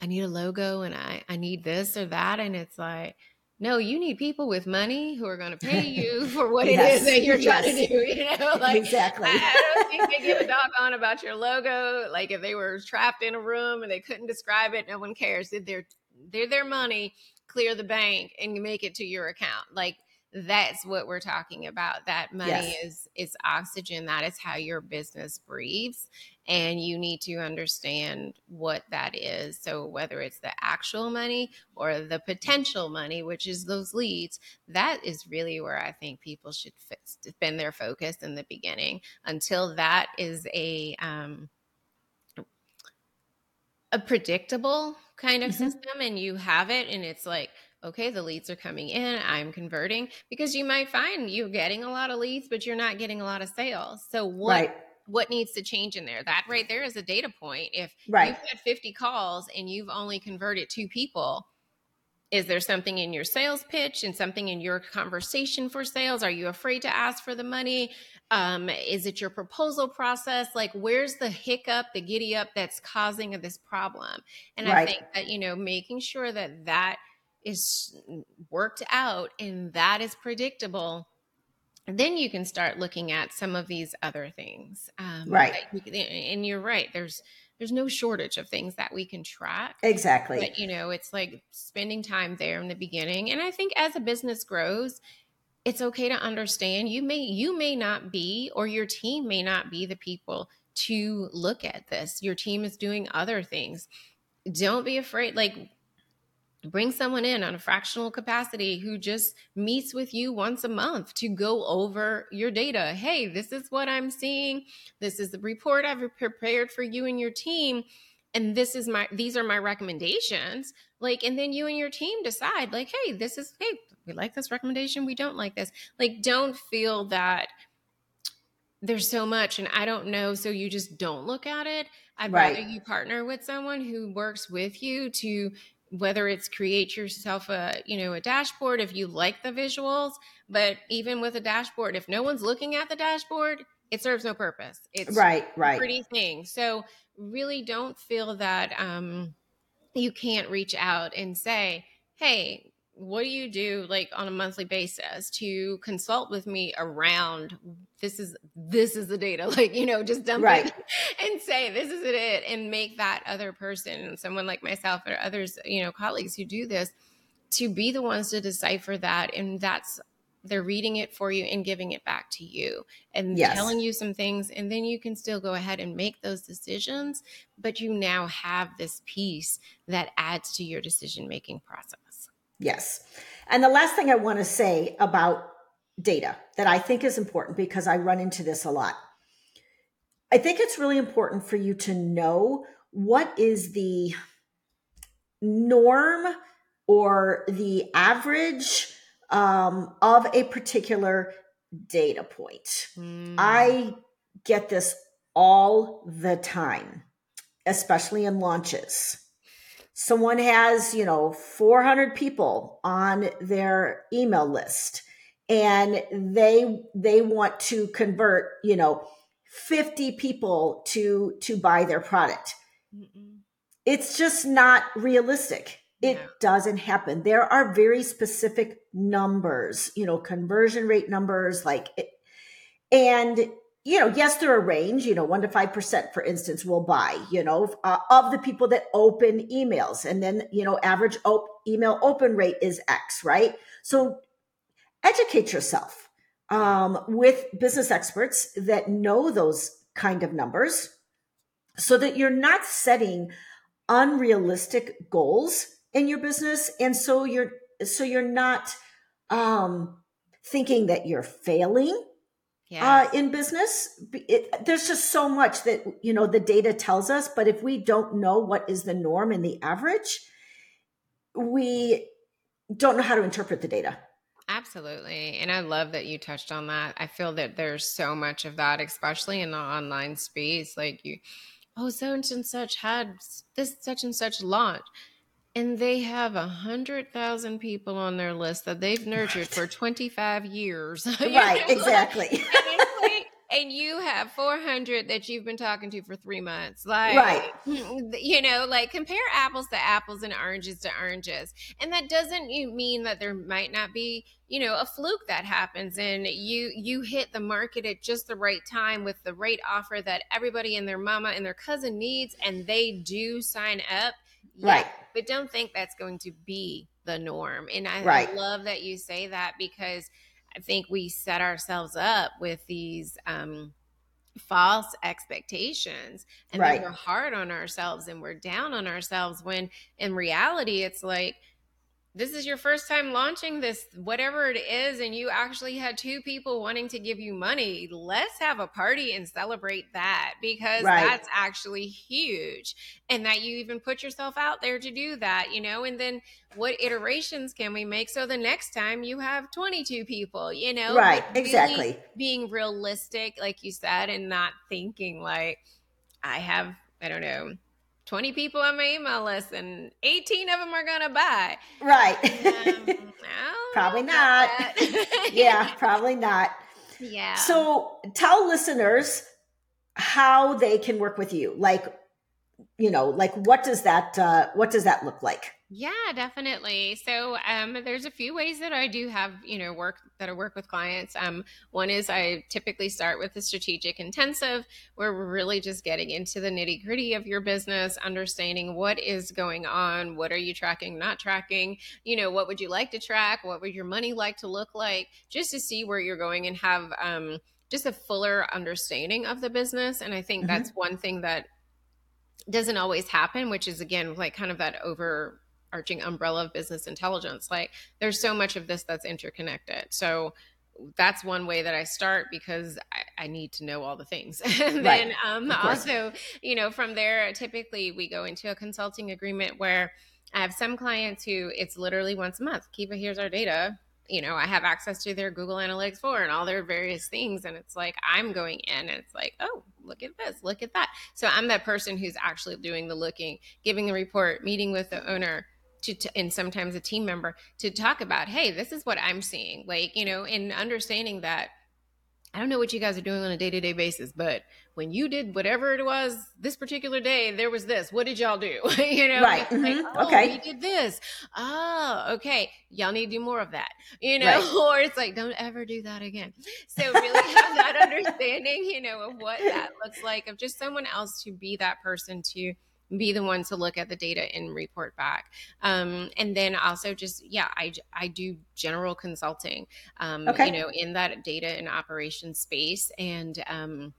i need a logo and i i need this or that and it's like no, you need people with money who are going to pay [LAUGHS] you for what yes. it is that you're trying to do. You know, like exactly. I, I don't think they give a doggone about your logo. Like if they were trapped in a room and they couldn't describe it, no one cares. They're they're their money, clear the bank and make it to your account. Like that's what we're talking about that money yes. is is oxygen that is how your business breathes and you need to understand what that is so whether it's the actual money or the potential money which is those leads that is really where i think people should spend their focus in the beginning until that is a um, a predictable kind of mm-hmm. system and you have it and it's like okay, the leads are coming in, I'm converting because you might find you're getting a lot of leads, but you're not getting a lot of sales. So what right. what needs to change in there? That right there is a data point. If right. you've had 50 calls and you've only converted two people, is there something in your sales pitch and something in your conversation for sales? Are you afraid to ask for the money? Um, is it your proposal process? Like, where's the hiccup, the giddy up that's causing this problem? And right. I think that, you know, making sure that that is worked out and that is predictable then you can start looking at some of these other things. Um, right. and you're right there's there's no shortage of things that we can track. Exactly. But you know it's like spending time there in the beginning and i think as a business grows it's okay to understand you may you may not be or your team may not be the people to look at this. Your team is doing other things. Don't be afraid like bring someone in on a fractional capacity who just meets with you once a month to go over your data. Hey, this is what I'm seeing. This is the report I've prepared for you and your team. And this is my, these are my recommendations. Like, and then you and your team decide, like, hey, this is, hey, we like this recommendation. We don't like this. Like, don't feel that there's so much and I don't know. So you just don't look at it. I'd right. rather you partner with someone who works with you to whether it's create yourself a you know a dashboard if you like the visuals but even with a dashboard if no one's looking at the dashboard it serves no purpose. It's right right. pretty thing. So really don't feel that um you can't reach out and say hey what do you do like on a monthly basis to consult with me around this is this is the data [LAUGHS] like you know just dump right. it [LAUGHS] and say this is it and make that other person someone like myself or others you know colleagues who do this to be the ones to decipher that and that's they're reading it for you and giving it back to you and yes. telling you some things and then you can still go ahead and make those decisions but you now have this piece that adds to your decision making process Yes. And the last thing I want to say about data that I think is important because I run into this a lot. I think it's really important for you to know what is the norm or the average um, of a particular data point. Mm. I get this all the time, especially in launches someone has, you know, 400 people on their email list and they they want to convert, you know, 50 people to to buy their product. Mm-mm. It's just not realistic. It yeah. doesn't happen. There are very specific numbers, you know, conversion rate numbers like it, and you know, yes, there are range, you know, one to 5%, for instance, will buy, you know, uh, of the people that open emails. And then, you know, average op- email open rate is X, right? So educate yourself um, with business experts that know those kind of numbers so that you're not setting unrealistic goals in your business. And so you're, so you're not um, thinking that you're failing uh, in business. It, there's just so much that, you know, the data tells us, but if we don't know what is the norm and the average, we don't know how to interpret the data. Absolutely. And I love that you touched on that. I feel that there's so much of that, especially in the online space. Like you, oh, such and such had this such and such launch and they have a hundred thousand people on their list that they've nurtured right. for 25 years [LAUGHS] right exactly. [LAUGHS] And, and, you have 400 that you've been talking to for three months. Like right. [LAUGHS] you know like compare apples to apples and oranges to oranges. And that doesn't mean that there might not be you know a fluke that happens and you you hit the market at just the right time with the right offer that everybody and their mama and their cousin needs and they do sign up Right. But don't think that's going to be the norm. And I, right. I love that you say that because I think we set ourselves up with these um, false expectations and right. then we're hard on ourselves and we're down on ourselves when in reality it's like this is your first time launching this whatever it is and you actually had two people wanting to give you money. Let's have a party and celebrate that because right. that's actually huge and that you even put yourself out there to do that you know and then what iterations can we make so the next time you have 22 people you know right. really exactly. being realistic like you said and not thinking like i have i don't know 20 people on my email list and 18 of them are going to buy. Right. Um, [LAUGHS] probably not. [LAUGHS] yeah, probably not. Yeah. So tell listeners how they can work with you. Like, you know, like what does that uh what does that look like? Yeah, definitely. So um, there's a few ways that I do have, you know, work that I work with clients. Um, one is I typically start with a strategic intensive where we're really just getting into the nitty gritty of your business, understanding what is going on, what are you tracking, not tracking, you know, what would you like to track, what would your money like to look like, just to see where you're going and have um, just a fuller understanding of the business. And I think mm-hmm. that's one thing that doesn't always happen, which is again like kind of that over arching umbrella of business intelligence. Like there's so much of this that's interconnected. So that's one way that I start because I, I need to know all the things. [LAUGHS] and right. then um, also, you know, from there, typically we go into a consulting agreement where I have some clients who it's literally once a month. Kiva, here's our data. You know, I have access to their Google Analytics 4 and all their various things. And it's like, I'm going in and it's like, oh, look at this, look at that. So I'm that person who's actually doing the looking, giving the report, meeting with the owner, to, to, and sometimes a team member to talk about hey this is what i'm seeing like you know and understanding that i don't know what you guys are doing on a day-to-day basis but when you did whatever it was this particular day there was this. What did y'all do? [LAUGHS] You know right. mm-hmm. like, oh, okay. we did this. Oh okay. Y'all need to do more of that. You know right. [LAUGHS] or it's like don't ever do that again. So really [LAUGHS] have that understanding you know of what that looks like of just someone else to be that person to be the one to look at the data and report back. Um, and then also just, yeah, I, I do general consulting, um, okay. you know, in that data and operation space and um,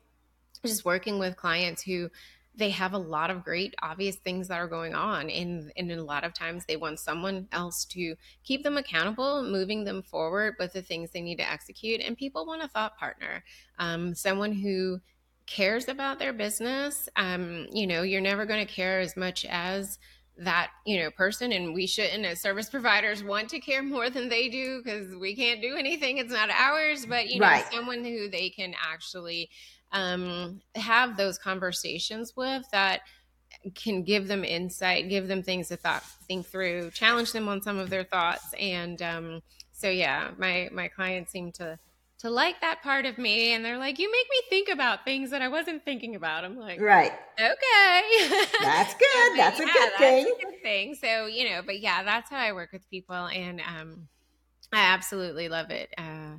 just working with clients who they have a lot of great obvious things that are going on and, and a lot of times they want someone else to keep them accountable moving them forward with the things they need to execute and people want a thought partner um, someone who cares about their business. Um, you know, you're never going to care as much as that you know person and we shouldn't as service [LAUGHS] providers want to care more than they do because we can't do anything it's not ours but you know right. someone who they can actually um, have those conversations with that can give them insight give them things to thought think through challenge them on some of their thoughts and um, so yeah my my clients seem to to like that part of me and they're like you make me think about things that i wasn't thinking about. I'm like right. Okay. [LAUGHS] That's good. That's yeah, a good thing a good thing. So you know but yeah that's how i work with people and um i absolutely love it uh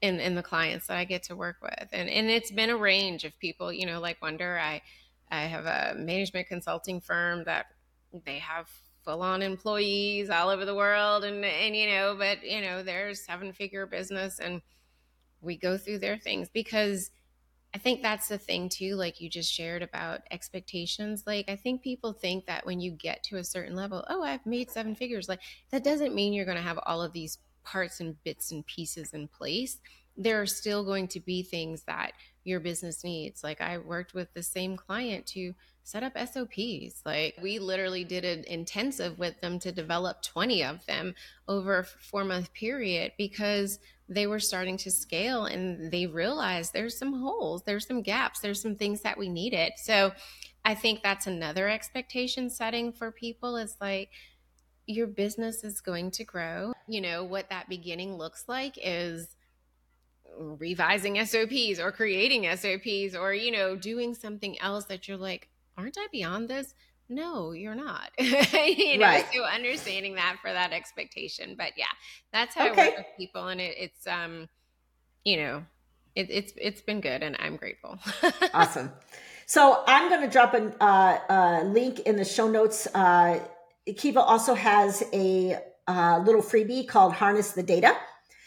in in the clients that i get to work with. And and it's been a range of people you know like wonder i i have a management consulting firm that they have full on employees all over the world and and you know but you know they're seven figure business and we go through their things because I think that's the thing too, like you just shared about expectations. Like, I think people think that when you get to a certain level, oh, I've made seven figures. Like, that doesn't mean you're going to have all of these parts and bits and pieces in place. There are still going to be things that your business needs. Like, I worked with the same client to set up SOPs. Like, we literally did an intensive with them to develop 20 of them over a four month period because they were starting to scale and they realized there's some holes, there's some gaps, there's some things that we needed. So I think that's another expectation setting for people is like, your business is going to grow. You know, what that beginning looks like is revising SOPs or creating SOPs or, you know, doing something else that you're like, aren't I beyond this? No you're not [LAUGHS] you know right. so understanding that for that expectation but yeah that's how okay. i work with people and it, it's um you know it, it's it's been good and i'm grateful [LAUGHS] awesome So I'm going to drop a, uh, a, link in the show notes. Uh, Kiva also has a uh, little freebie called Harness the Data.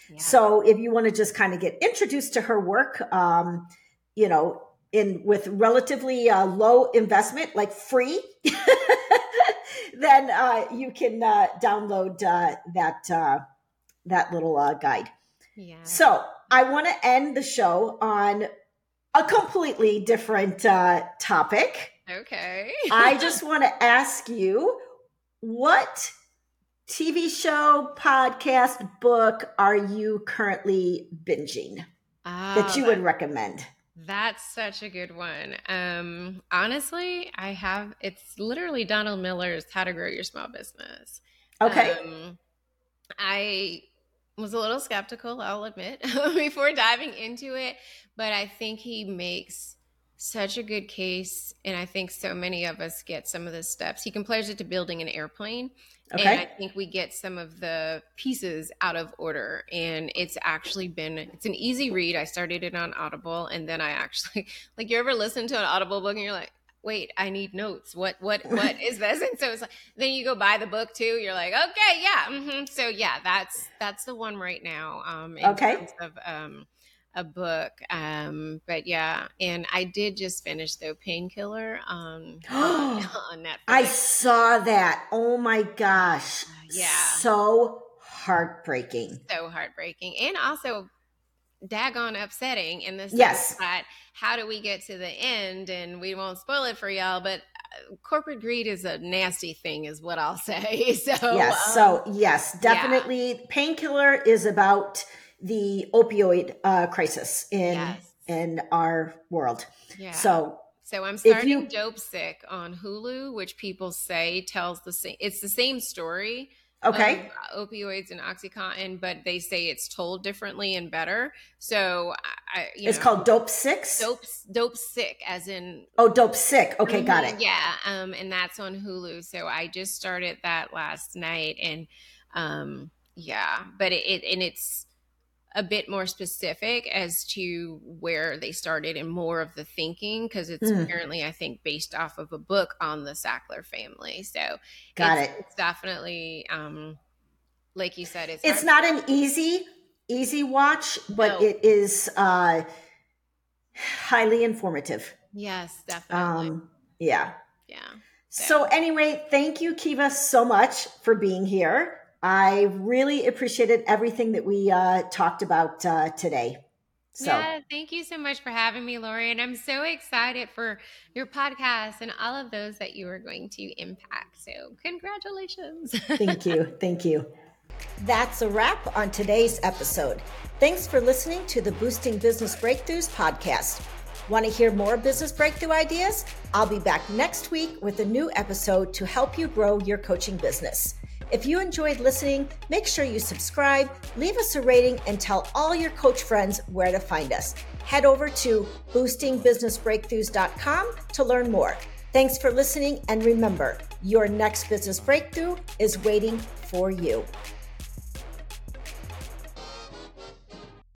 Yeah. So if you want to just kind of get introduced to her work, um, you know, in with relatively uh, low investment, like free, [LAUGHS] then uh, you can uh, download uh, that uh, that little uh, guide. Yeah. So I want to end the show on a completely different topic. Okay. [LAUGHS] I just want to ask you what TV show, podcast, book are you currently binging that you would recommend? That's such a good one. Um, honestly, I have it's literally Donald Miller's How to Grow Your Small Business. Okay. Um, I was a little skeptical, I'll admit, [LAUGHS] before diving into it, but I think he makes such a good case and I think so many of us get some of the steps. He compares it to building an airplane Okay. And I think we get some of the pieces out of order. And it's actually been it's an easy read. I started it on Audible and then I actually [LAUGHS] like you ever listen to an Audible book and you're like, wait, I need notes. What what what is this? [LAUGHS] And so it's like then you go buy the book too. You're like, okay, yeah. Mm-hmm. So yeah, that's that's the one right now. Um in okay. terms of um a book. Um, but yeah, and I did just finish though Painkiller um, [GASPS] on Netflix. I saw that. Oh my gosh. Yeah. So heartbreaking. So heartbreaking. And also daggone upsetting in sense yes. how do we get to the end and we won't spoil it for y'all, but uh, corporate greed is a nasty thing is what I'll [LAUGHS] say. So Yes. Um, so yes, definitely yeah. painkiller is about the opioid uh, crisis in yes. in our world. Yeah. So so I'm starting you, Dopesick on Hulu, which people say tells the same. It's the same story. Okay. opioids and OxyContin, but they say it's told differently and better. So I, it's know, called Dope Six. Dope Dope Sick, as in oh, Dope Sick. Okay, mm-hmm, got it. Yeah, um, and that's on Hulu. So I just started that last night, and um, yeah, but it, it and it's a bit more specific as to where they started and more of the thinking because it's mm. apparently I think based off of a book on the Sackler family. So got it's, it. It's definitely um like you said, it's it's not an easy easy watch, but no. it is uh highly informative. Yes, definitely. Um yeah. Yeah. So anyway, thank you, Kiva, so much for being here. I really appreciated everything that we uh, talked about uh, today. So. Yeah, thank you so much for having me, Lori. And I'm so excited for your podcast and all of those that you are going to impact. So, congratulations. thank you. [LAUGHS] Thank you. That's a wrap on today's episode. Thanks for listening to the Boosting Business Breakthroughs podcast. Want to hear more business breakthrough ideas? I'll be back next week with a new episode to help you grow your coaching business. If you enjoyed listening, make sure you subscribe, leave us a rating, and tell all your coach friends where to find us. Head over to boostingbusinessbreakthroughs.com to learn more. Thanks for listening, and remember, your next business breakthrough is waiting for you.